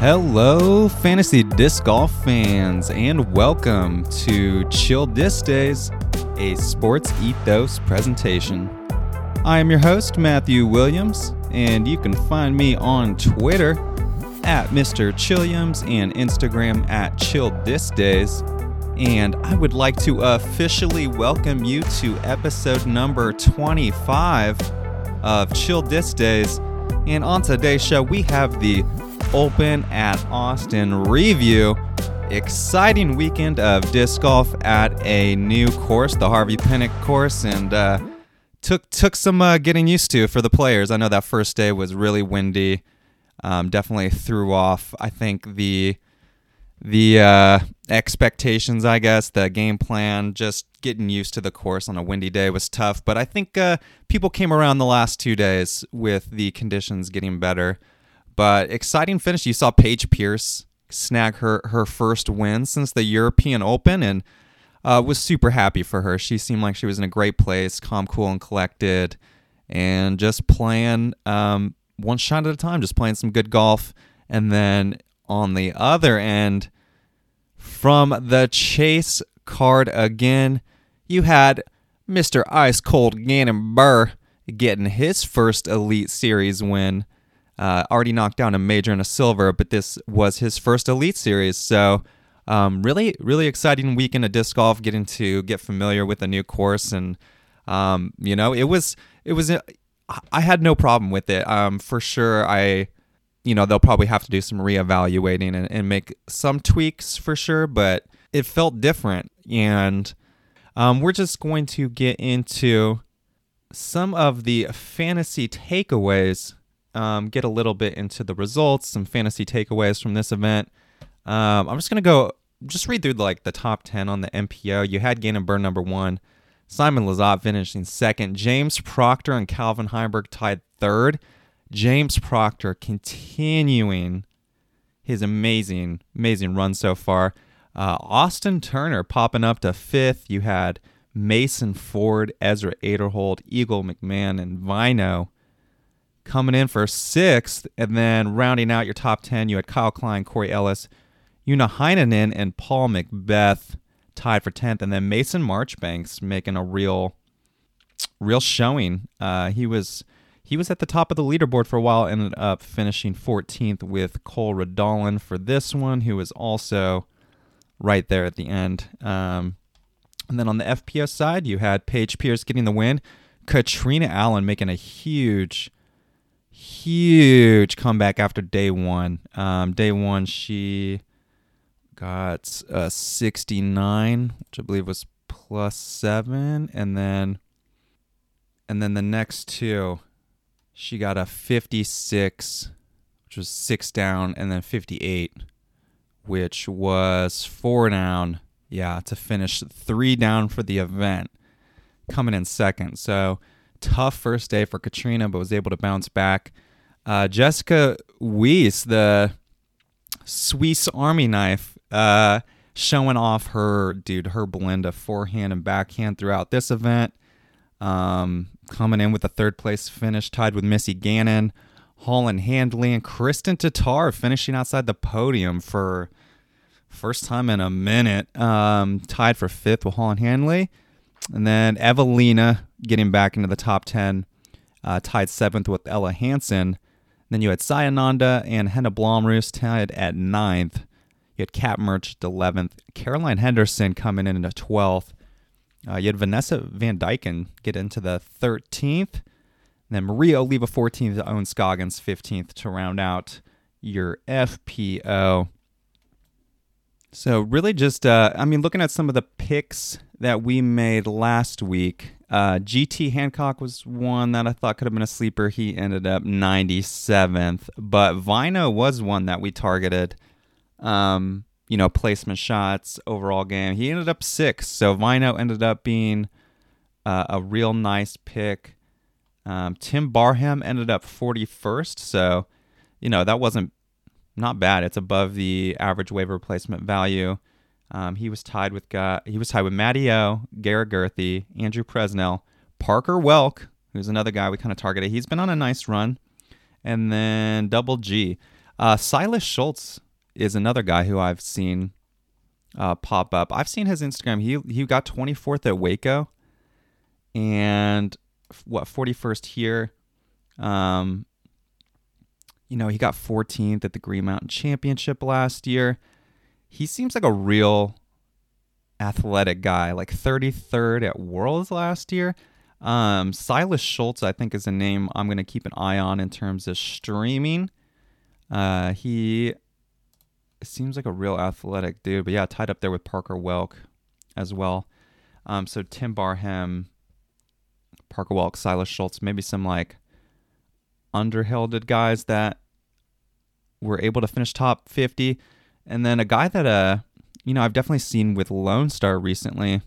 Hello, fantasy disc golf fans, and welcome to Chill Disc Days, a SportsEthos presentation. I am your host, Matthew Williams, and you can find me on Twitter at Mr. Chilliams and Instagram at Chill Disc Days. And I would like to officially welcome you to episode number 25 of Chill Disc Days. And on today's show, we have the Open at Austin review. Exciting weekend of disc golf at a new course, the Harvey Penick course, and uh, took took some uh, getting used to for the players. I know that first day was really windy. Um, definitely threw off. I think the the uh, expectations, I guess, the game plan, just getting used to the course on a windy day was tough. But I think uh, people came around the last two days with the conditions getting better. But exciting finish. You saw Paige Pierce snag her her first win since the European Open, and uh, was super happy for her. She seemed like she was in a great place, calm, cool, and collected, and just playing um, one shot at a time, just playing some good golf. And then on the other end, from the chase card again, you had Mr. Ice Cold Gannon Buhr getting his first Elite Series win. Uh, already knocked down a major and a silver, but this was his first Elite Series. So, um, really, really exciting weekend of disc golf. Getting to get familiar with a new course, and um, you know, it was it was. I had no problem with it. Um, for sure, I, you know, they'll probably have to do some reevaluating and, and make some tweaks for sure, but it felt different, and um, we're just going to get into some of the fantasy takeaways um, get a little bit into the results, some fantasy takeaways from this event. Um, I'm just gonna go just read through like the top ten on the MPO. You had Gannon Buhr number one, Simon Lizotte finishing second, James Proctor and Calvin Heimburg tied third. James Proctor continuing his amazing, amazing run so far. Uh, Austin Turner popping up to fifth. You had Mason Ford, Ezra Aderhold, Eagle McMahon, and Vino coming in for sixth, and then rounding out your top 10, you had Kyle Klein, Corey Ellis, Joona Heinonen, and Paul McBeth tied for 10th, and then Mason Marchbanks making a real, real showing. Uh, he was he was at the top of the leaderboard for a while, ended up finishing 14th with Cole Redolin for this one, who was also right there at the end. Um, and then on the FPO side, you had Paige Pierce getting the win, Catrina Allen making a huge huge comeback after day one. Um, day one, she got a 69, which I believe was plus seven, and then and then the next two, she got a 56, which was six down, and then 58, which was four down. Yeah, to finish three down for the event, coming in second. So tough first day for Catrina, but was able to bounce back. Uh, Jessica Weiss, the Swiss Army knife, uh, showing off her dude her blend of forehand and backhand throughout this event. Um, coming in with a third place finish, tied with Missy Gannon, Holyn Handley, and Kristin Tattar finishing outside the podium for first time in a minute. Um, tied for fifth with Holyn Handley. And then Evelina getting back into the top 10, uh, tied seventh with Ella Hansen. Then you had Sai Ananda and Henna Blomroos tied at ninth. You had Kat Mertsch at 11th. Caroline Henderson coming in at 12th. Uh, you had Vanessa Van Dyken get into the 13th. then Maria Oliva 14th, Ohn Scoggins 15th to round out your FPO. So really just, uh, I mean, looking at some of the picks that we made last week, uh, GT Hancock was one that I thought could have been a sleeper. He ended up 97th, but Vino was one that we targeted. Um, you know, placement shots, overall game. He ended up six, so Vino ended up being uh, a real nice pick. Um, Tim Barham ended up 41st, so you know that wasn't not bad. It's above the average waiver replacement value. Um, he was tied with uh, he was tied with Matty O, Garrett Gurthie, Andrew Presnell, Parker Welk, who's another guy we kind of targeted. He's been on a nice run, and then Double G. Uh, Silas Schultz is another guy who I've seen uh, pop up. I've seen his Instagram. He he got 24th at Waco, and what 41st here. Um, you know, he got 14th at the Green Mountain Championship last year. He seems like a real athletic guy, like 33rd at Worlds last year. Um, Silas Schultz, I think, is a name I'm going to keep an eye on in terms of streaming. Uh, he seems like a real athletic dude, but yeah, tied up there with Parker Welk as well. Um, so Tim Barham, Parker Welk, Silas Schultz, maybe some like underheld guys that were able to finish top 50. And then a guy that, uh, you know, I've definitely seen with Lone Star recently,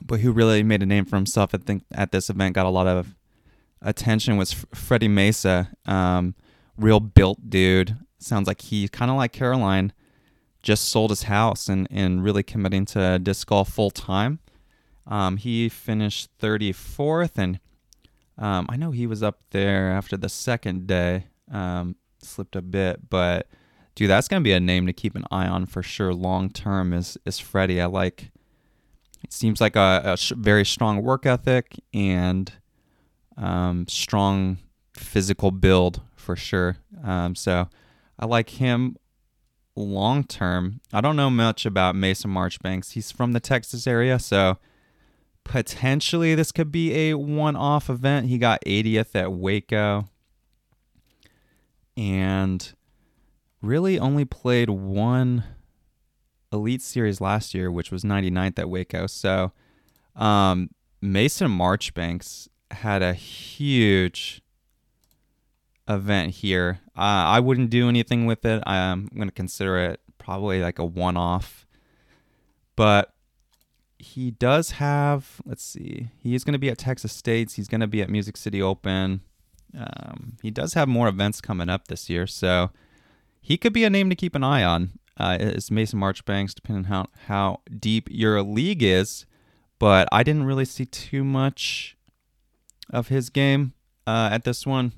but who really made a name for himself, I think, at this event, got a lot of attention was Freddie Mesa. Um, real built dude. Sounds like he kind of like Caroline, just sold his house and, and really committing to disc golf full time. Um, he finished 34th, and um, I know he was up there after the second day. Um, slipped a bit, but dude, that's gonna be a name to keep an eye on for sure. Long term is is Freddie. I like. It seems like a, a sh- very strong work ethic and um, strong physical build for sure. Um, so I like him long term. I don't know much about Mason Marchbanks. He's from the Texas area, so potentially this could be a one off event. He got 80th at Waco and really only played one Elite Series last year, which was 99th at Waco. So um, Mason Marchbanks had a huge event here. Uh, I wouldn't do anything with it. I'm going to consider it probably like a one off. But he does have, let's see, he's going to be at Texas States. He's going to be at Music City Open. Um, he does have more events coming up this year. So he could be a name to keep an eye on. Uh, is Mason Marchbanks, depending on how, how deep your league is. But I didn't really see too much of his game uh, at this one.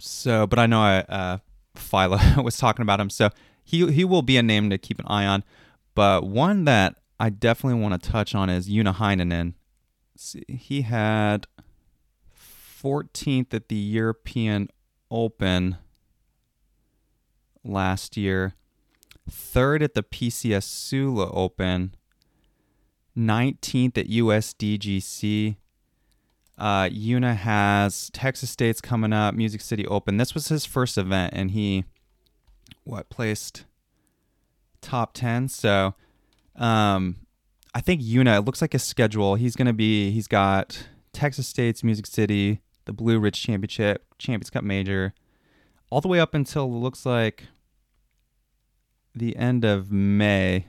So, but I know I, uh, Philo was talking about him. So he, he will be a name to keep an eye on. But one that I definitely want to touch on is Joona Heinonen. See, he had 14th at the European Open last year, third at the PCS Sula Open, 19th at USDGC. Uh, Joona has Texas State's coming up, Music City Open. This was his first event, and he what placed top 10. So, um, I think Joona. It looks like his schedule. He's gonna be. He's got Texas State's Music City, the Blue Ridge Championship, Champions Cup Major, all the way up until it looks like the end of May,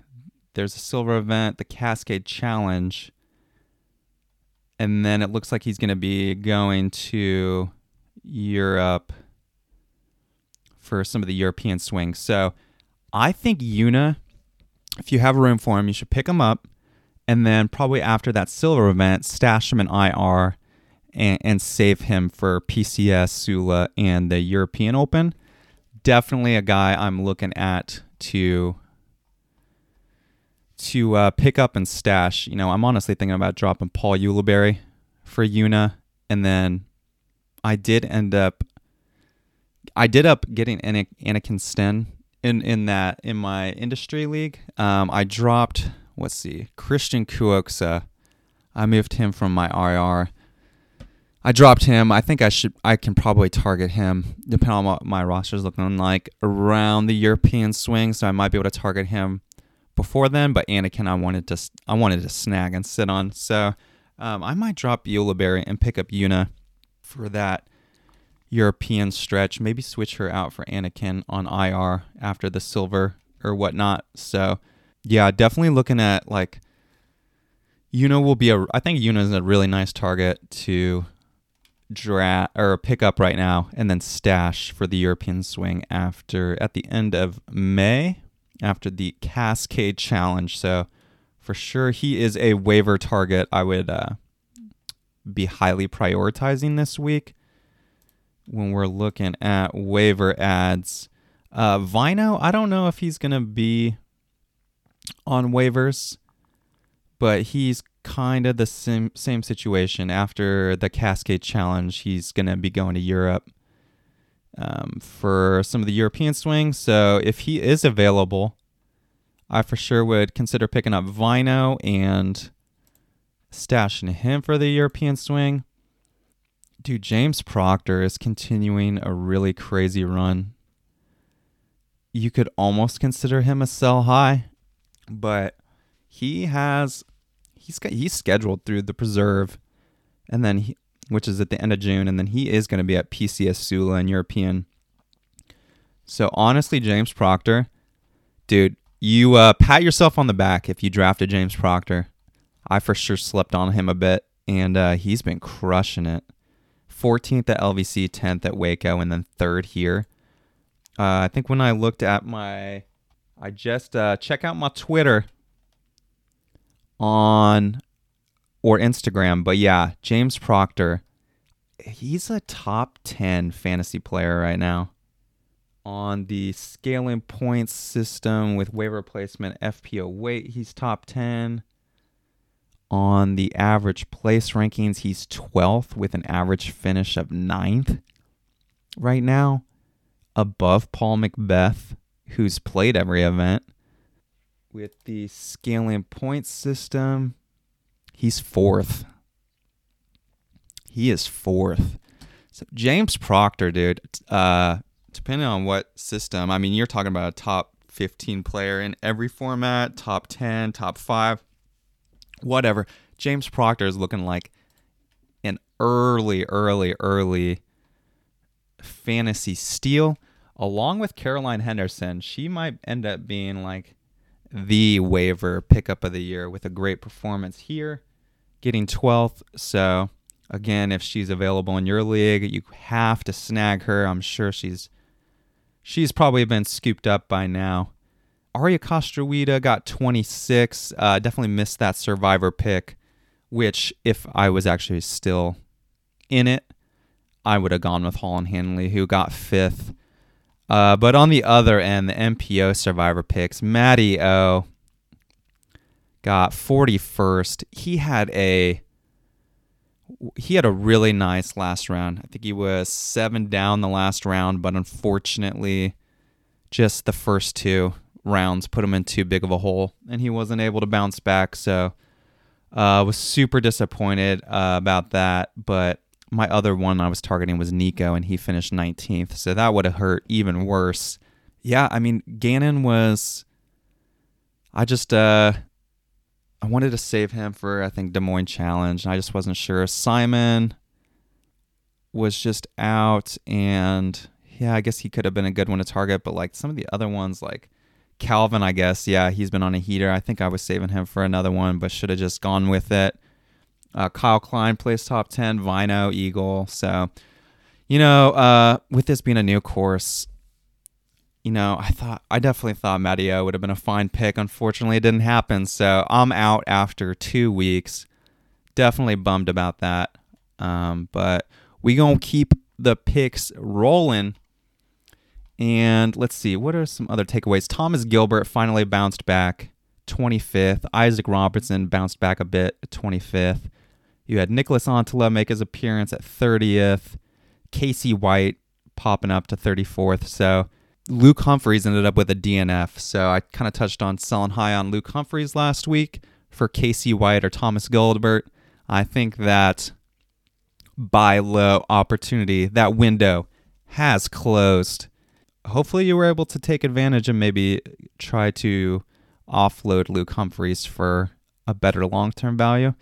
there's a silver event, the Cascade Challenge. And then it looks like he's going to be going to Europe for some of the European swings. So I think Joona, if you have room for him, you should pick him up. And then probably after that silver event, stash him in IR and, and save him for PCS, Sula, and the European Open. Definitely a guy I'm looking at to to uh, pick up and stash. You know, I'm honestly thinking about dropping Paul Ulibarri for Joona, and then I did end up I did up getting Anakin Sten in in that in my industry league. Um, I dropped let's see Christian Kuoksa. I moved him from my IR I dropped him. I think I should. I can probably target him depending on what my roster is looking like around the European swing. So I might be able to target him before then. But Anakin, I wanted to. I wanted to snag and sit on. So um, I might drop Ulibarri and pick up Joona for that European stretch. Maybe switch her out for Anakin on IR after the silver or whatnot. So yeah, definitely looking at like. Joona will be a. I think Joona is a really nice target to draft or pick up right now and then stash for the European swing after at the end of May after the Cascade Challenge. So for sure he is a waiver target I would uh, be highly prioritizing this week. when we're looking at waiver ads. Uh, Vino, I don't know if he's going to be on waivers, but he's kind of the same same situation. After the Cascade Challenge, he's to be going to Europe um, for some of the European swings. So if he is available, I for sure would consider picking up Vino and stashing him for the European swing. Dude, James Proctor is continuing a really crazy run. You could almost consider him a sell high, but he has he's got he's scheduled through the preserve and then he, which is at the end of June and then he is going to be at PCS Sula and European. So honestly, James Proctor, dude, you uh, pat yourself on the back if you drafted James Proctor. I for sure slept on him a bit, and uh, he's been crushing it. 14th at LVC, 10th at Waco, and then third here. Uh, I think when I looked at my, I just uh, check out my Twitter on or Instagram, but yeah, James Proctor, he's a top 10 fantasy player right now on the scaling points system with waiver placement FPO weight. He's top 10 on the average place rankings, he's 12th with an average finish of 9th right now, above Paul McBeth, who's played every event. With the scaling points system, he's fourth. He is fourth. So James Proctor, dude, uh, depending on what system, I mean, you're talking about a top 15 player in every format, top 10, top 5 whatever. James Proctor is looking like an early, early, early fantasy steal. Along with Caroline Henderson, she might end up being like the waiver pickup of the year with a great performance here, getting 12th. So, again, if she's available in your league, you have to snag her. I'm sure she's she's probably been scooped up by now. Arya Costroida got 26. Uh, definitely missed that survivor pick, which if I was actually still in it, I would have gone with Holyn Handley, who got fifth. Uh, but on the other end, the MPO survivor picks, Matty O got 41st. He had a he had a really nice last round. I think he was seven down the last round, but unfortunately, just the first two rounds put him in too big of a hole, and he wasn't able to bounce back. So uh, was super disappointed uh, about that. But my other one I was targeting was Nico, and he finished 19th. So that would have hurt even worse. Yeah, I mean, Gannon was. I just uh, I wanted to save him for I think Des Moines Challenge, and I just wasn't sure. Simon was just out, and yeah, I guess he could have been a good one to target, but like some of the other ones, like Calvin, I guess, yeah, he's been on a heater. I think I was saving him for another one, but should have just gone with it. Uh, Kyle Klein plays top 10, Vino, Eagle. So, you know, uh, with this being a new course, you know, I thought, I definitely thought Matty O would have been a fine pick. Unfortunately, it didn't happen. So I'm out after two weeks. Definitely bummed about that. Um, but we going to keep the picks rolling and let's see, what are some other takeaways? Thomas Gilbert finally bounced back 25th. Isaac Robertson bounced back a bit 25th. You had Niklas Anttila make his appearance at 30th. Casey White popping up to 34th. So Luke Humphreys ended up with a DNF. So I kind of touched on selling high on Luke Humphreys last week for Casey White or Thomas Gilbert. I think that buy low opportunity, that window has closed hopefully you were able to take advantage and maybe try to offload Luke Humphreys for a better long term value.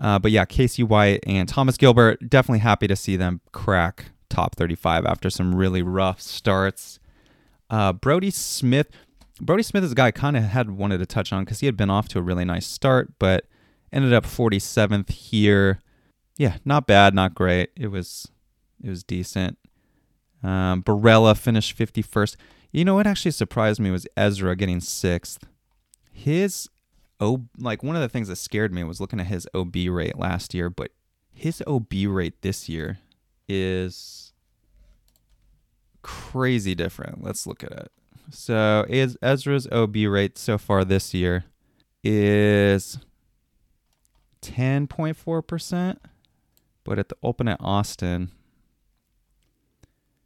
Uh, but yeah, Casey White and Thomas Gilbert, definitely happy to see them crack top 35 after some really rough starts. Uh, Brodie Smith, Brodie Smith is a guy I kind of had wanted to touch on because he had been off to a really nice start, but ended up 47th here. Yeah, not bad, not great. It was it was decent. Um, Barela finished 51st. You know what actually surprised me was Ezra getting sixth. His O like one of the things that scared me was looking at his OB rate last year, but his OB rate this year is crazy different. Let's look at it. So is Ezra's OB rate so far this year is 10.4%, but at the Open at Austin,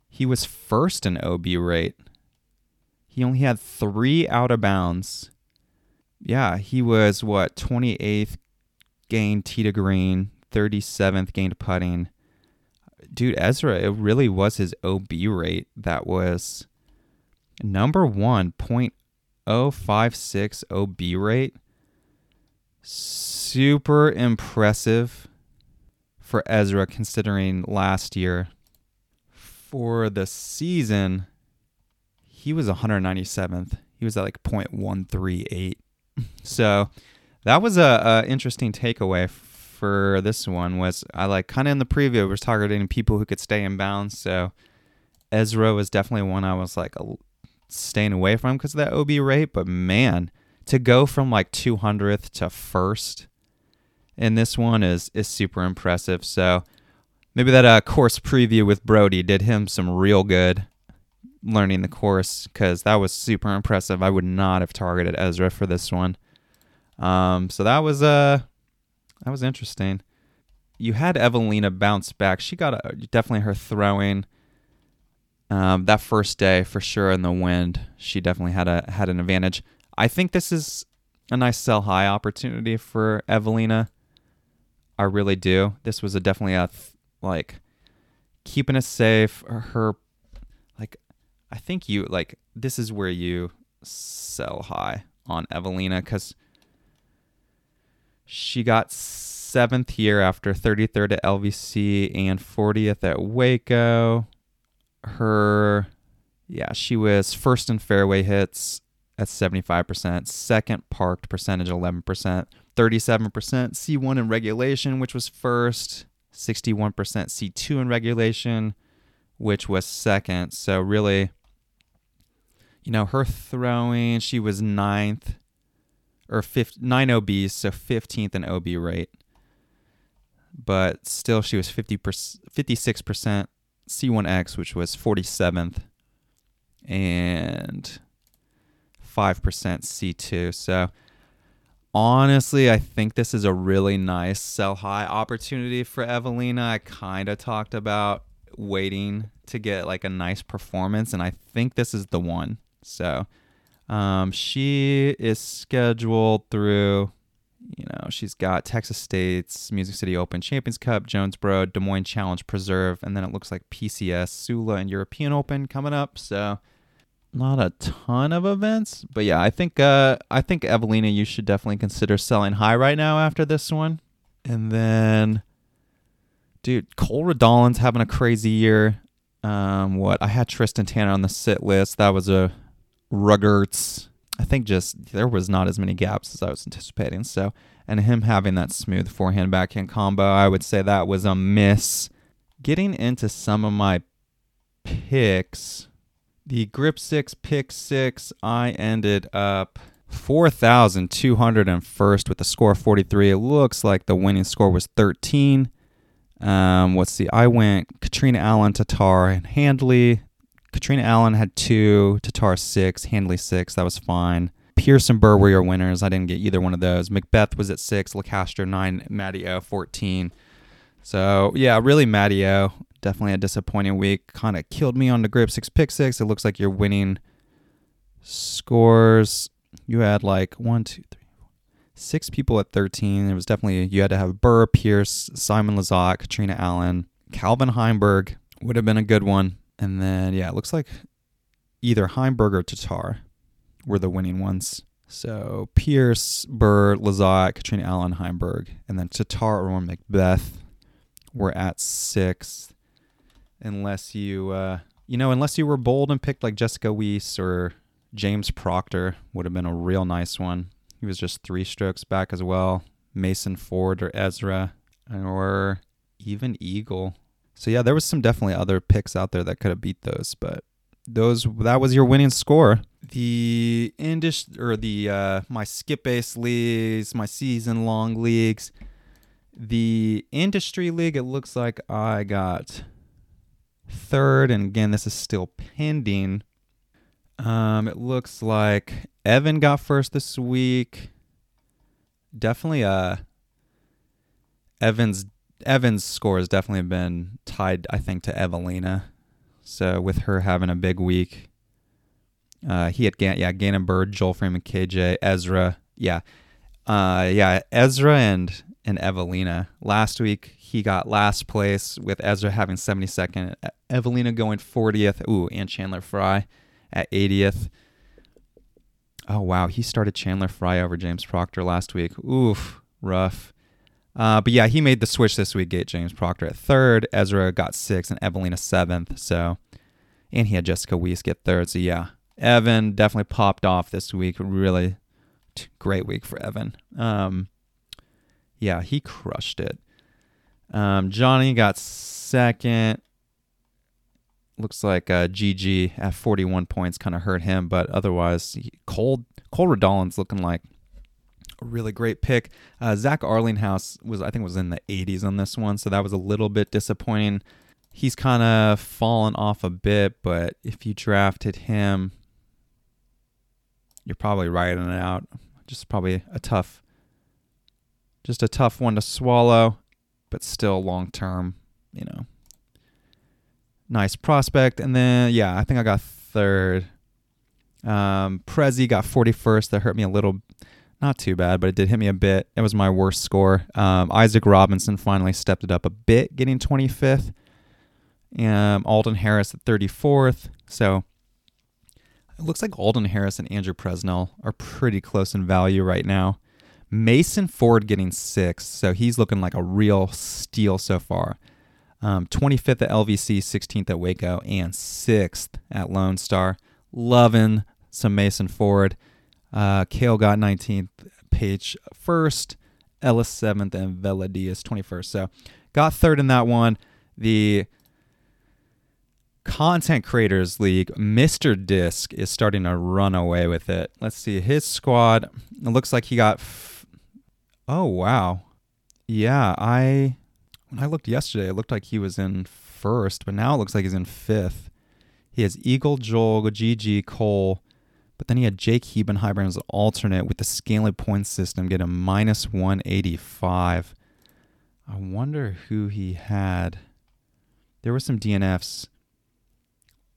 he was first in OB rate. He only had three out of bounds. Yeah, he was what 28th gained tee to green, 37th gained putting. Dude, Ezra, it really was his OB rate that was number one, 0.056 OB rate. Super impressive for Ezra considering last year. For the season, he was 197th. He was at like 0.138. so that was a, a interesting takeaway for this one was I like kind of in the preview was targeting people who could stay in bounds. So Ezra was definitely one I was like staying away from because of that OB rate. But man, to go from like 200th to first in this one is is super impressive. So maybe that uh, course preview with Brodie did him some real good learning the course because that was super impressive. I would not have targeted Ezra for this one. Um, so that was uh that was interesting. You had Evelina bounce back. She got a, definitely her throwing. Um, that first day for sure in the wind, she definitely had a had an advantage. I think this is a nice sell high opportunity for Evelina. I really do. This was a definitely a like keeping us safe. Her I think you like this is where you sell high on Evelina because she got seventh here after 33rd at LVC and 40th at Waco. Her, yeah, she was first in fairway hits at 75%, second parked percentage 11%, 37% C1 in regulation, which was first, 61% C2 in regulation, which was second. So really, you know, her throwing, she was ninth or 50, nine OBs, so 15th in OB rate. But still, she was 50 56% C1X, which was 47th, and 5% C2. So honestly, I think this is a really nice sell high opportunity for Evelina. I kind of talked about waiting to get like a nice performance, and I think this is the one. So um, she is scheduled through, you know, she's got Texas State's Music City Open Champions Cup, Jonesboro, Des Moines Challenge Preserve, and then it looks like PCS, Sula, and European Open coming up. So not a ton of events, but yeah, I think uh, I think Evelina, you should definitely consider selling high right now after this one, and then. Dude, Cole Redolin's having a crazy year. Um, what I had Tristan Tanner on the sit list. That was a Ruggerts. I think just there was not as many gaps as I was anticipating. So, and him having that smooth forehand backhand combo, I would say that was a miss. Getting into some of my picks, the grip six, pick six, I ended up 4,201st with a score of 43. It looks like the winning score was 13. Um, let's see, I went Catrina Allen, Tattar, and Handley. Catrina Allen had two, Tattar six, Handley six. That was fine. Pierce and Buhr were your winners. I didn't get either one of those. McBeth was at six, Locastro nine, Matty O 14. So, yeah, really, Matty O, definitely a disappointing week. Kind of killed me on the grip six, pick six. It looks like you're winning scores. You had like one, two, three, six people at 13. It was definitely, you had to have Buhr, Pierce, Simon Lizotte, Catrina Allen, Calvin Heimburg would have been a good one. And then, yeah, it looks like either Heimburg or Tattar were the winning ones. So Pierce, Buhr, Lizotte, Catrina Allen, Heimburg, and then Tattar or McBeth were at sixth. Unless you, uh, you know, unless you were bold and picked like Jessica Wiese or James Proctor, would have been a real nice one. He was just three strokes back as well. Mason Ford or Ezra, or even Eagle. So yeah, there was some definitely other picks out there that could have beat those, but those that was your winning score. The industry or the uh, my skip base leagues, my season long leagues, the industry league. It looks like I got third. And again, this is still pending. Um, it looks like Evan got first this week. Definitely, uh, Evan's Evan's score has definitely been tied, I think, to Evelina. So with her having a big week, uh, he had Gan- yeah Gannon Buhr, Joel Freeman, KJ, Ezra, yeah, uh, yeah, Ezra and and Evelina. Last week he got last place with Ezra having 72nd, Evelina going 40th. Ooh, and Chandler Fry at 80th. Oh wow, he started Chandler Fry over James Proctor last week. Oof, rough. Uh, but yeah, he made the switch this week. Get James Proctor at third, Ezra got sixth, and Evelina seventh. So, and he had Jessica Weiss get third. So yeah, Evan definitely popped off this week. Really great week for Evan. Um, yeah, he crushed it. Um, Johnny got second. Looks like uh, GG at 41 points kind of hurt him, but otherwise, Cole Cole Redolin's looking like really great pick. Uh, Zach Arlinghaus was I think was in the 80s on this one, so that was a little bit disappointing. He's kind of fallen off a bit, but if you drafted him, you're probably riding it out. Just probably a tough, just a tough one to swallow, but still long term, you know. Nice prospect. And then, yeah, I think I got third. Um, Prezi got 41st. That hurt me a little, not too bad, but it did hit me a bit. It was my worst score. Um, Isaac Robinson finally stepped it up a bit, getting 25th. Um, Alden Harris at 34th. So it looks like Alden Harris and Andrew Presnell are pretty close in value right now. Mason Ford getting sixth, so he's looking like a real steal so far. Um, 25th at LVC, 16th at Waco, and 6th at Lone Star. Loving some Mason Ford. Uh, Kale got 19th, Paige first, Ellis 7th, and Veladias 21st. So got third in that one. The Content Creators League, Mr. Disc is starting to run away with it. Let's see. His squad, it looks like he got. F- oh, wow. Yeah, I. When I looked yesterday, it looked like he was in first, but now it looks like he's in fifth. He has Eagle, Joel, GG, Cole, but then he had Jake Hebenheimer as an alternate with the scaling points system, get a minus 185. I wonder who he had. There were some DNFs.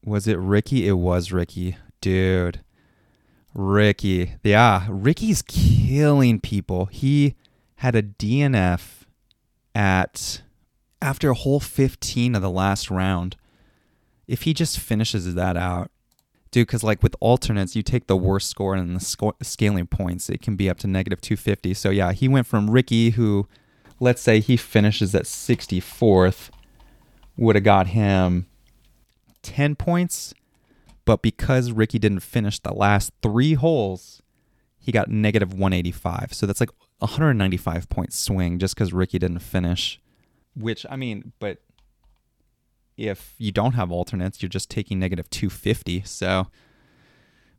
Was it Ricky? It was Ricky. Dude. Ricky. Yeah, Ricky's killing people. He had a DNF at after a whole 15 of the last round. If he just finishes that out, dude, because like with alternates, you take the worst score and the sco- scaling points, it can be up to negative 250. So yeah, he went from Ricky, who, let's say he finishes at 64th, would have got him 10 points, but because Ricky didn't finish the last three holes, he got negative 185. So that's like 195 point swing just because Ricky didn't finish. Which, I mean, but if you don't have alternates, you're just taking negative 250. So,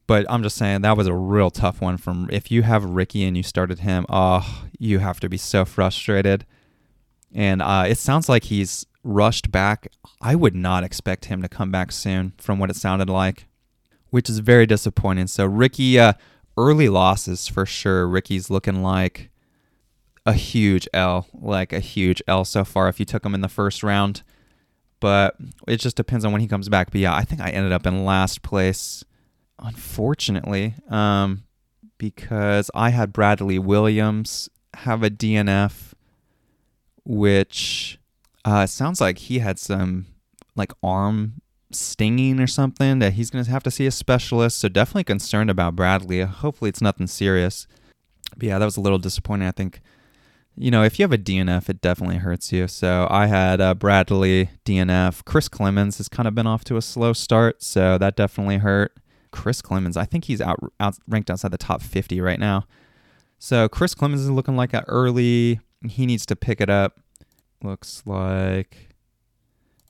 but I'm just saying that was a real tough one from if you have Ricky and you started him, oh, you have to be so frustrated. And uh, it sounds like he's rushed back. I would not expect him to come back soon from what it sounded like, which is very disappointing. So, Ricky, uh, early losses for sure. Ricky's looking like a huge L, like a huge L so far if you took him in the first round. But it just depends on when he comes back. But yeah, I think I ended up in last place, unfortunately, um, because I had Bradley Williams have a DNF, which uh, sounds like he had some like arm stinging or something that he's going to have to see a specialist. So definitely concerned about Bradley. Hopefully it's nothing serious. But yeah, that was a little disappointing. I think, you know, if you have a DNF, it definitely hurts you. So I had uh, Bradley DNF. Chris Clemens has kind of been off to a slow start, so that definitely hurt. Chris Clemens, I think he's out, out ranked outside the top 50 right now. So Chris Clemens is looking like an early. He needs to pick it up. Looks like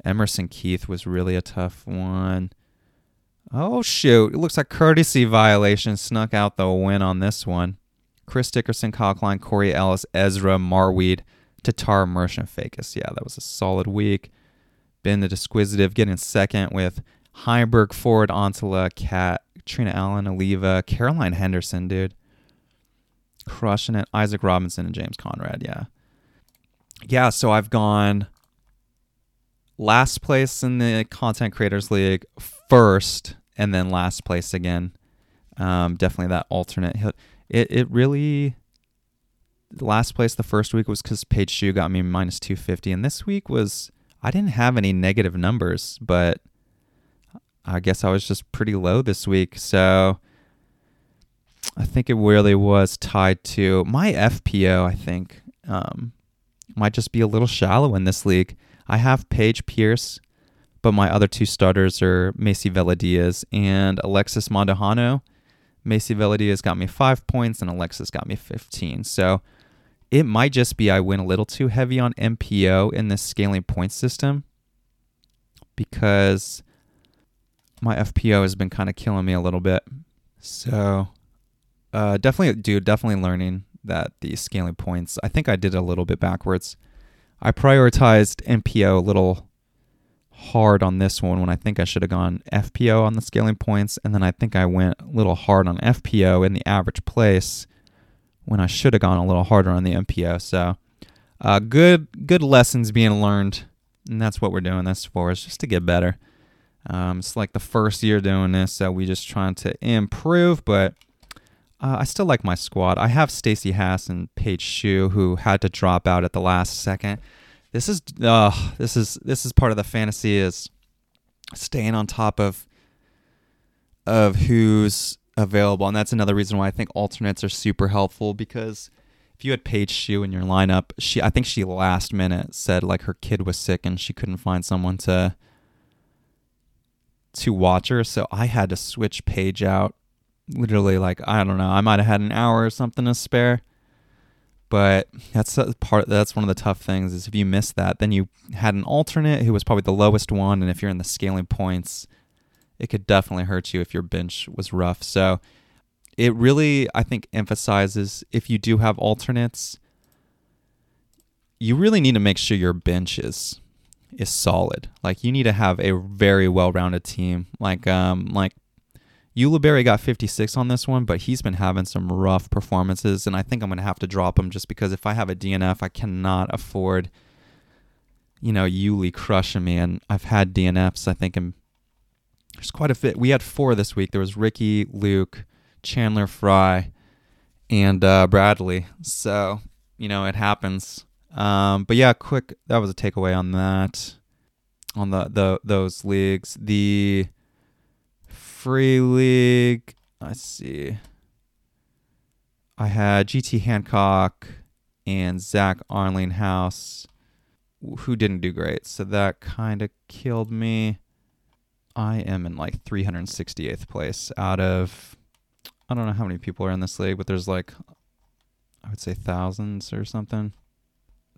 Emerson Keith was really a tough one. Oh, shoot. It looks like courtesy violation snuck out the win on this one. Chris Dickerson, Kyle Klein, Corey Ellis, Ezra, Marweed, Tattar, Merchant, Fakis. Yeah, that was a solid week. been the disquisitive getting second with Heimburg, Ford, Anttila, Cat, Trina Allen, Oliva, Caroline Henderson, dude. Crushing it. Isaac Robinson and James Conrad, yeah. Yeah, so I've gone last place in the Content Creators League, first, and then last place again. Um, definitely that alternate. It, it really last place the first week was because Paige Shue got me minus 250. And this week was, I didn't have any negative numbers, but I guess I was just pretty low this week. So I think it really was tied to my FPO, I think, um, might just be a little shallow in this league. I have Paige Pierce, but my other two starters are Macy Veladiaz and Alexis Mandujano. Macy Veladiaz got me five points and Alexis got me 15. So it might just be I went a little too heavy on MPO in this scaling point system because my FPO has been kind of killing me a little bit. So, uh, definitely, dude, definitely learning that the scaling points, I think I did a little bit backwards. I prioritized MPO a little hard on this one when I think I should have gone FPO on the scaling points, and then I think I went a little hard on FPO in the average place when I should have gone a little harder on the MPO. So, uh, good good lessons being learned, and that's what we're doing this for is just to get better. Um, it's like the first year doing this, so we just trying to improve. But uh, I still like my squad. I have Stacy Haas and Paige Shue who had to drop out at the last second. This is uh, this is this is part of the fantasy is staying on top of of who's available. And that's another reason why I think alternates are super helpful because if you had Paige Shue in your lineup, she I think she last minute said like her kid was sick and she couldn't find someone to to watch her, so I had to switch Paige out. Literally, like I don't know, I might have had an hour or something to spare. But that's part. That's one of the tough things is if you miss that, then you had an alternate who was probably the lowest one, and if you're in the scaling points, it could definitely hurt you if your bench was rough. So it really, I think, emphasizes if you do have alternates, you really need to make sure your bench is is solid. Like you need to have a very well-rounded team. Like um like Ulibarri got 56 on this one, but he's been having some rough performances, and I think I'm gonna have to drop him just because if I have a DNF, I cannot afford, you know, Yuli crushing me. And I've had DNFs, I think, in there's quite a bit. We had four this week. There was Ricky, Luke, Chandler Fry, and uh, Bradley. So you know it happens. Um, but yeah, quick. That was a takeaway on that. On the the those leagues, the free league. Let's see. I had GT Hancock and Zach Arlinghaus, who didn't do great. So that kind of killed me. I am in like 368th place out of I don't know how many people are in this league, but there's like I would say thousands or something.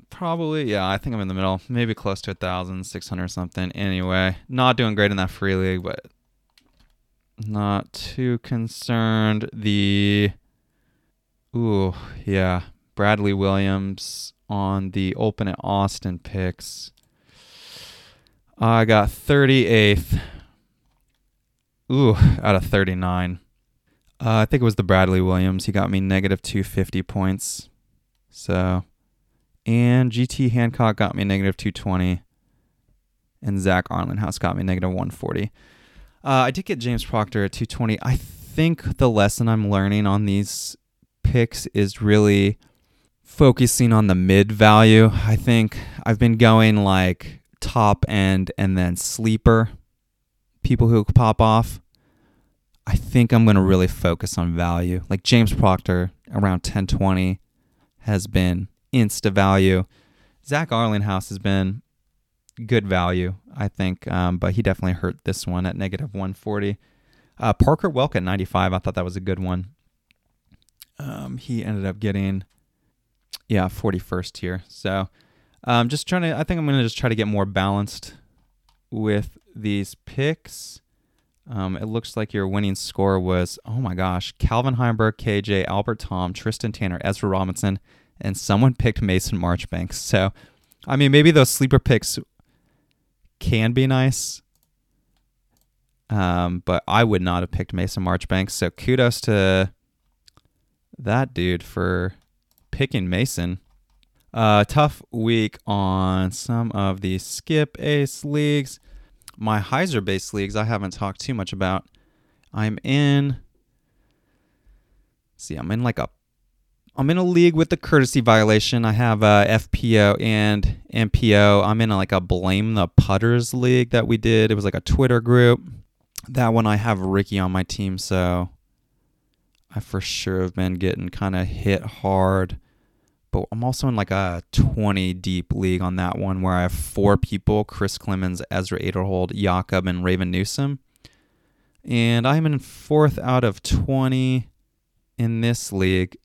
Probably, yeah. I think I'm in the middle, maybe close to a thousand, six hundred something. Anyway, not doing great in that free league, but not too concerned. The ooh, yeah, Bradley Williams on the Open at Austin picks. I got 38th Ooh, out of 39. Uh, I think it was the Bradley Williams. He got me negative 250 points. So, and GT Hancock got me negative 220. And Zach Arlinghaus got me negative 140. Uh, I did get James Proctor at 220. I think the lesson I'm learning on these picks is really focusing on the mid value. I think I've been going like top end and then sleeper people who pop off, I think I'm going to really focus on value. Like James Proctor around 1020 has been insta value. Zach Arlinghaus has been good value, I think, um, but he definitely hurt this one at negative 140. Uh, Parker Welk at 95, I thought that was a good one. Um, he ended up getting, yeah, 41st here. So um, just trying to, I think I'm going to just try to get more balanced with these picks. Um, it looks like your winning score was, oh my gosh, Calvin Heimburg, KJ, Albert Tamm, Tristan Tanner, Ezra Robinson, and someone picked Mason Marchbanks. So, I mean, maybe those sleeper picks can be nice. Um, but I would not have picked Mason Marchbanks. So kudos to that dude for picking Mason. Uh, tough week on some of the skip ace leagues. My hyzer based leagues I haven't talked too much about. I'm in. See, I'm in like a. I'm in a league with the courtesy violation. I have FPO and MPO. I'm in a, like a blame the putters league that we did. It was like a Twitter group. That one I have Ricky on my team, so I for sure have been getting kind of hit hard. But I'm also in like a 20 deep league on that one where I have four people Chris Clemens, Ezra Aderhold, Jakob, and Raven Newsom. And I'm in fourth out of 20 in this league,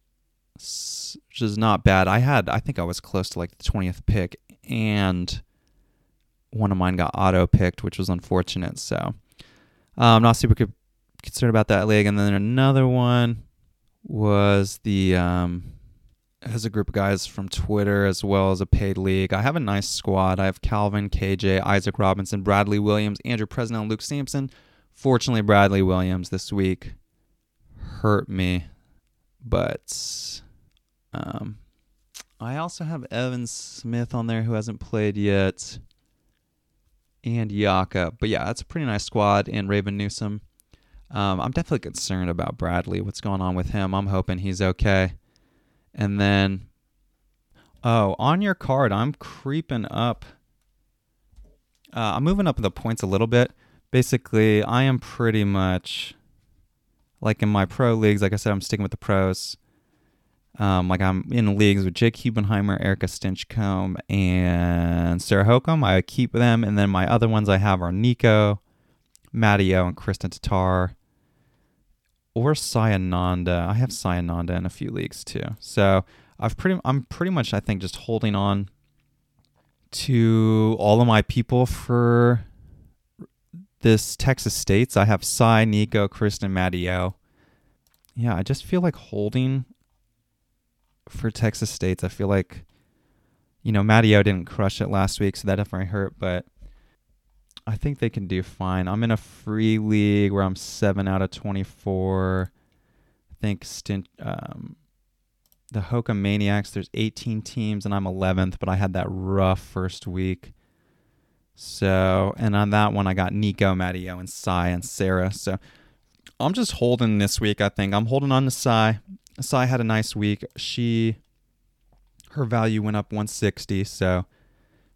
which is not bad. I had, I think I was close to like the 20th pick, and one of mine got auto picked, which was unfortunate. So I'm um, not super concerned about that league. And then another one was the um, has a group of guys from Twitter as well as a paid league. I have a nice squad. I have Calvin, KJ, Isaac Robinson, Bradley Williams, Andrew Presnell, and Luke Sampson. Fortunately, Bradley Williams this week hurt me, but um, I also have Evan Smith on there who hasn't played yet and Yaka. But yeah, that's a pretty nice squad. And Raven Newsom. Um, I'm definitely concerned about Bradley. What's going on with him? I'm hoping he's okay. And then, oh, on your card, I'm creeping up. Uh, I'm moving up the points a little bit. Basically, I am pretty much like in my pro leagues. Like I said, I'm sticking with the pros. Um, like I'm in leagues with Jake Hebenheimer, Erica Stinchcomb, and Sarah Hokom. I keep them, and then my other ones I have are Nico, Matteo, and Kristin Tattar, or Sai Ananda. I have Sai Ananda in a few leagues too. So I've pretty, I'm pretty much, I think, just holding on to all of my people for this Texas States. I have Sai, Nico, Kristen, Matteo. Yeah, I just feel like holding for Texas States. I feel like, you know, Matteo didn't crush it last week, so that definitely hurt, but I think they can do fine. I'm in a free league where I'm 7 out of 24. I think stint, um, the Hoka Maniacs, there's 18 teams, and I'm 11th, but I had that rough first week. So, and on that one, I got Nico, Matteo, and Sai and Sarah. So, I'm just holding this week, I think. I'm holding on to Sai. Sai had a nice week. She her value went up 160, so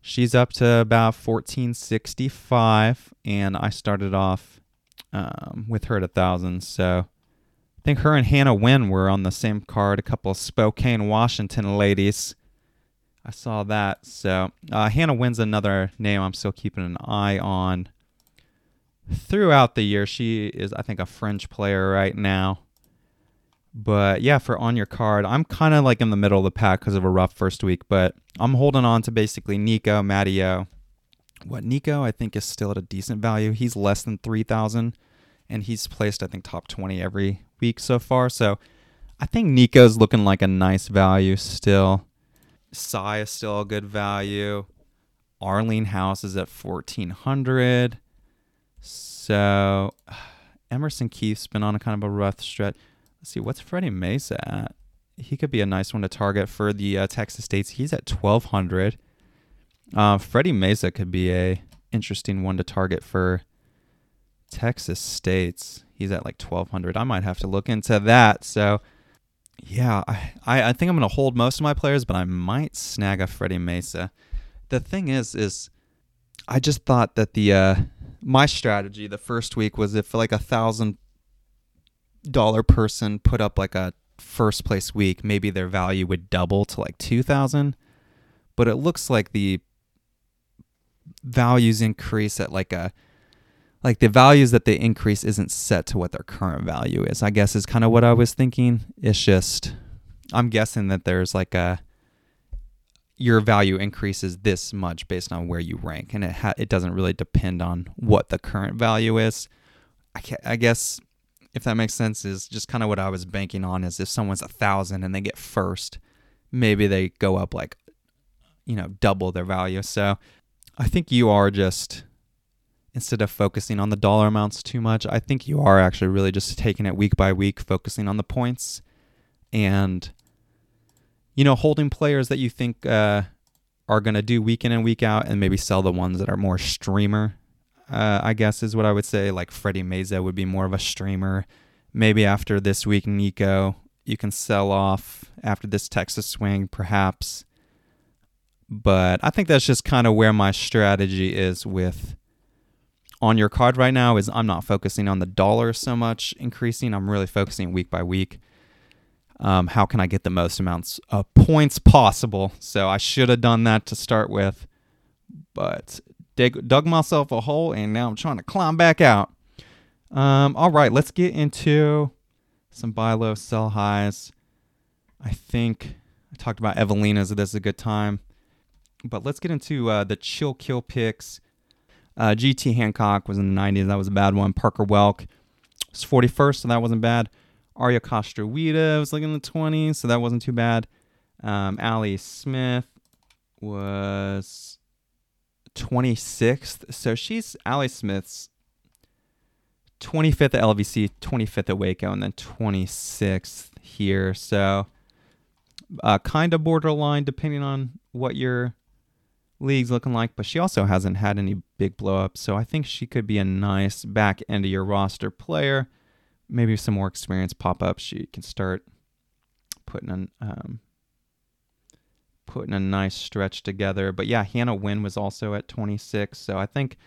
she's up to about 1465 and I started off um, with her at a thousand. So I think her and Hannah Wynn were on the same card, a couple of Spokane, Washington ladies. I saw that. So uh, Hannah Wynn's another name I'm still keeping an eye on throughout the year. She is, I think, a French player right now. But yeah, for on your card, I'm kind of like in the middle of the pack because of a rough first week, but I'm holding on to basically Nico, Matteo. What Nico, I think, is still at a decent value. He's less than 3,000 and he's placed, I think, top 20 every week so far. So I think Nico's looking like a nice value still. Sai is still a good value. Arlinghaus is at 1,400. So Emerson Keith's been on a kind of a rough stretch. Let's see, what's Freddie Mesa at? He could be a nice one to target for the uh, Texas States. He's at 1200. Uh, Freddie Mesa could be a interesting one to target for Texas States. He's at like 1200. I might have to look into that. So, yeah, I, I, I think I'm going to hold most of my players, but I might snag a Freddie Mesa. The thing is, is I just thought that the uh, my strategy the first week was if like a thousand dollar person put up like a first place week, maybe their value would double to like 2000, but it looks like the values increase at like a like the values that they increase isn't set to what their current value is. I guess is kind of what I was thinking. It's just I'm guessing that there's like a your value increases this much based on where you rank, and it ha- it doesn't really depend on what the current value is. I, I guess if that makes sense, is just kind of what I was banking on. Is if someone's a thousand and they get first, maybe they go up like, you know, double their value. So I think you are just instead of focusing on the dollar amounts too much. I think you are actually really just taking it week by week, focusing on the points and, you know, holding players that you think uh, are going to do week in and week out and maybe sell the ones that are more streamer, uh, I guess is what I would say. Like Freddie Meza would be more of a streamer. Maybe after this week, Nico, you can sell off after this Texas swing, perhaps. But I think that's just kind of where my strategy is with on your card right now is I'm not focusing on the dollar so much increasing. I'm really focusing week by week. Um, how can I get the most amounts of points possible? So I should have done that to start with, but dig, dug myself a hole and now I'm trying to climb back out. Um, all right, let's get into some buy low, sell highs. I think I talked about Evelina's. This is a good time, but let's get into uh, the chill kill picks. Uh, GT Hancock was in the 90s. That was a bad one. Parker Welk was 41st, so that wasn't bad. Arya Costa-Ueda was like in the 20s, so that wasn't too bad. Um, Allie Smith was 26th. So she's Allie Smith's 25th at LVC, 25th at Waco, and then 26th here. So uh, kind of borderline depending on what your league's looking like. But she also hasn't had any big blowups. So I think she could be a nice back end of your roster player maybe some more experience pop up, she can start putting an um, putting a nice stretch together. But yeah, Hannah Wynn was also at 26, so I think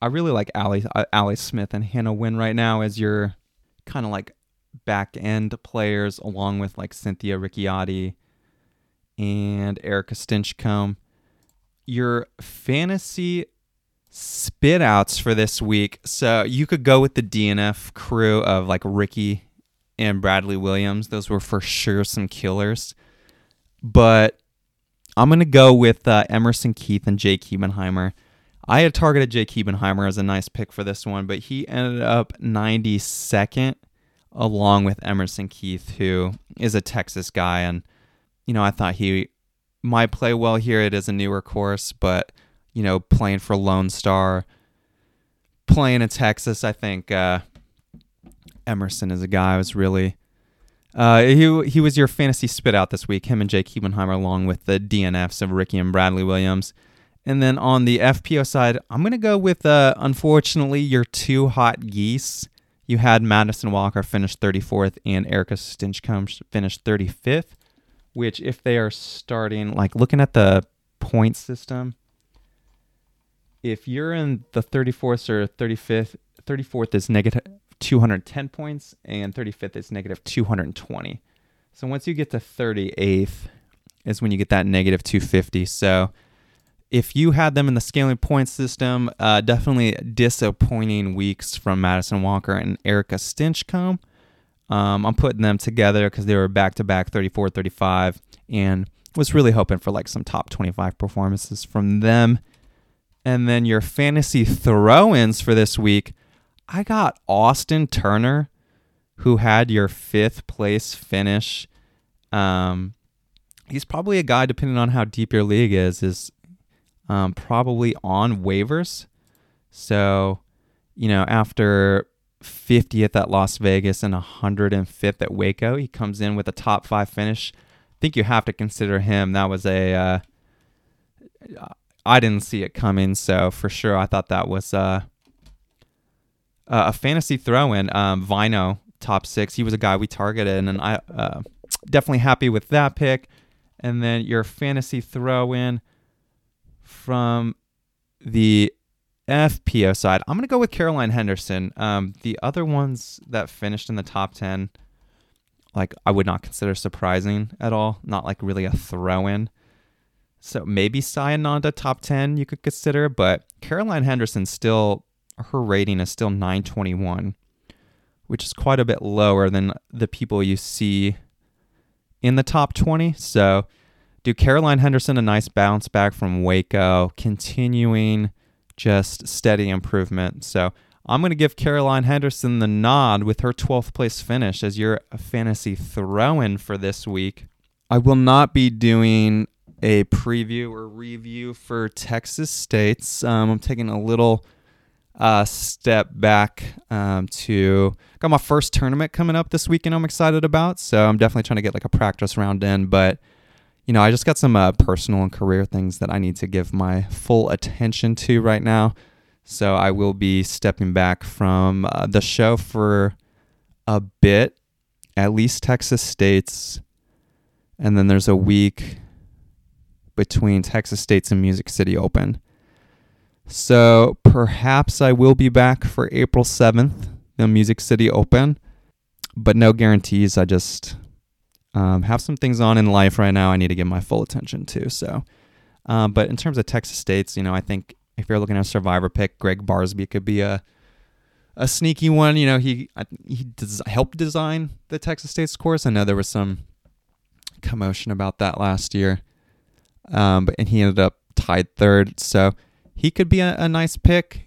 I really like Allie uh, Allie Smith and Hannah Wynn right now as your kind of like back end players, along with like Cynthia Ricciotti and Erica Stinchcomb. Your fantasy spit outs for this week. So you could go with the DNF crew of like Ricky and Bradley Williams. Those were for sure some killers. But I'm going to go with uh, Emerson Keith and Jake Hebenheimer. I had targeted Jake Hebenheimer as a nice pick for this one, but he ended up 92nd along with Emerson Keith, who is a Texas guy. And, you know, I thought he might play well here. It is a newer course, but you know, playing for Lone Star, playing in Texas. I think uh, Emerson is a guy I was really. Uh, he he was your fantasy spit out this week. Him and Jake Hebenheimer, along with the DNFs of Ricky and Bradley Williams. And then on the FPO side, I'm gonna go with uh, unfortunately your two hot geese. You had Madison Walker finish 34th and Erica Stinchcomb finish 35th. Which, if they are starting, like looking at the point system, if you're in the 34th or 35th, 34th is negative 210 points and 35th is negative 220. So once you get to 38th is when you get that negative 250. So if you had them in the scaling point system, uh, definitely disappointing weeks from Madison Walker and Erica Stinchcomb. Um, I'm putting them together because they were back to back 34 35 and was really hoping for like some top 25 performances from them. And then your fantasy throw ins for this week, I got Austin Turner, who had your fifth place finish. Um, he's probably a guy, depending on how deep your league is, is um, probably on waivers. So, you know, after 50th at Las Vegas and 105th at Waco, he comes in with a top five finish. I think you have to consider him. That was a. Uh, I didn't see it coming, so for sure I thought that was uh, a fantasy throw-in. Um, Vino top six, he was a guy we targeted, and I uh, definitely happy with that pick. And then your fantasy throw-in from the FPO side, I'm gonna go with Caroline Henderson. Um, the other ones that finished in the top ten, like I would not consider surprising at all. Not like really a throw-in. So maybe Sai Ananda top 10 you could consider, but Caroline Henderson still, her rating is still 921, which is quite a bit lower than the people you see in the top 20. So do Caroline Henderson a nice bounce back from Waco, continuing just steady improvement. So I'm going to give Caroline Henderson the nod with her 12th place finish as your fantasy throw in for this week. I will not be doing a preview or review for Texas States. Um, I'm taking a little uh, step back um, to got my first tournament coming up this weekend. I'm excited about, so I'm definitely trying to get like a practice round in. But you know, I just got some uh, personal and career things that I need to give my full attention to right now. So I will be stepping back from uh, the show for a bit, at least Texas State's, and then there's a week between Texas State's and Music City Open. So perhaps I will be back for April 7th, the Music City Open, but no guarantees. I just um, have some things on in life right now I need to give my full attention to. So, um, but in terms of Texas State's, you know, I think if you're looking at a survivor pick, Greg Barsby could be a a sneaky one. You know, he he des- helped design the Texas State's course. I know there was some commotion about that last year, um, but and he ended up tied third. So he could be a, a nice pick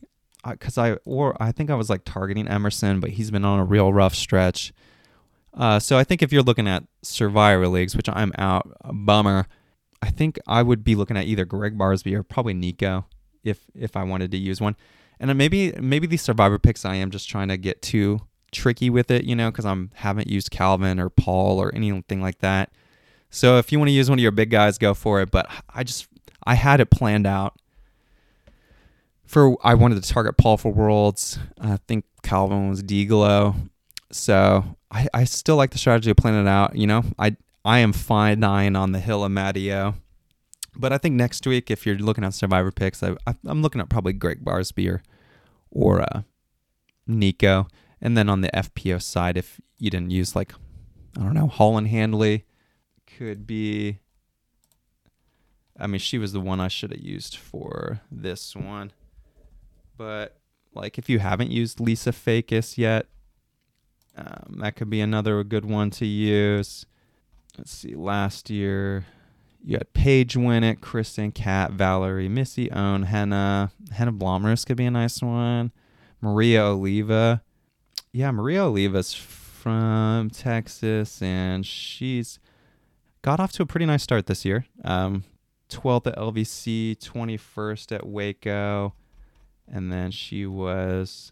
because I or I think I was like targeting Emerson, but he's been on a real rough stretch. Uh, so I think if you're looking at Survivor leagues, which I'm out, bummer. I think I would be looking at either Greg Barsby or probably Nico if if I wanted to use one. And maybe maybe these Survivor picks I am just trying to get too tricky with it, you know, because I'm haven't used Calvin or Paul or anything like that. So if you want to use one of your big guys, go for it. But I just I had it planned out for I wanted to target Paul for Worlds. I think Calvin was D-Glow. So I, I still like the strategy of planning it out. You know, I I am fine nine on the hill of Matteo. But I think next week, if you're looking at survivor picks, I, I, am looking at probably Greg Barsby or, or uh, Nico. And then on the FPO side, if you didn't use like, I don't know, Holyn Handley, could be. I mean, she was the one I should have used for this one. But like, if you haven't used Lisa Fajkus yet, um, that could be another good one to use. Let's see, last year you had Paige win it, Kristen, Kat, Valerie, Missy, Ohn, Henna. Henna Blomroos could be a nice one. Maria Oliva. Yeah, Maria Oliva's from Texas, and she's got off to a pretty nice start this year. Um, 12th at LVC, 21st at Waco, and then she was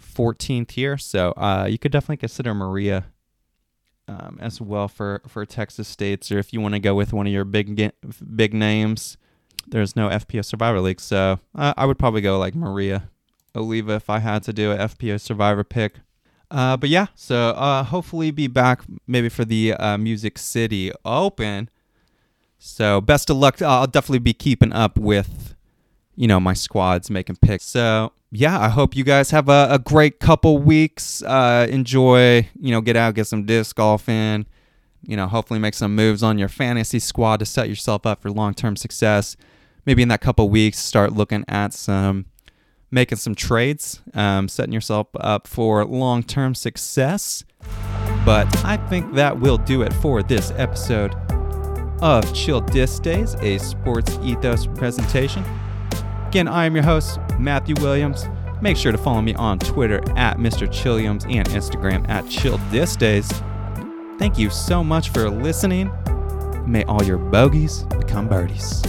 14th here. So uh, you could definitely consider Maria um, as well for, for Texas States, or if you want to go with one of your big big names. There's no FPO Survivor League, so uh, I would probably go like Maria Oliva if I had to do a FPO Survivor pick. Uh, but yeah, so uh, hopefully be back maybe for the uh, Music City Open. So best of luck. I'll definitely be keeping up with, you know, my squads making picks. So yeah, I hope you guys have a, a great couple weeks. Uh, enjoy, you know, get out, get some disc golf in. You know, hopefully make some moves on your fantasy squad to set yourself up for long term success. Maybe in that couple weeks, start looking at some, making some trades, um, setting yourself up for long term success. But I think that will do it for this episode of Chill Disc Days, a SportsEthos presentation. Again, I am your host, Matthew Williams. Make sure to follow me on Twitter at Mr. Chilliams and Instagram at Chill Disc Days. Thank you so much for listening. May all your bogeys become birdies.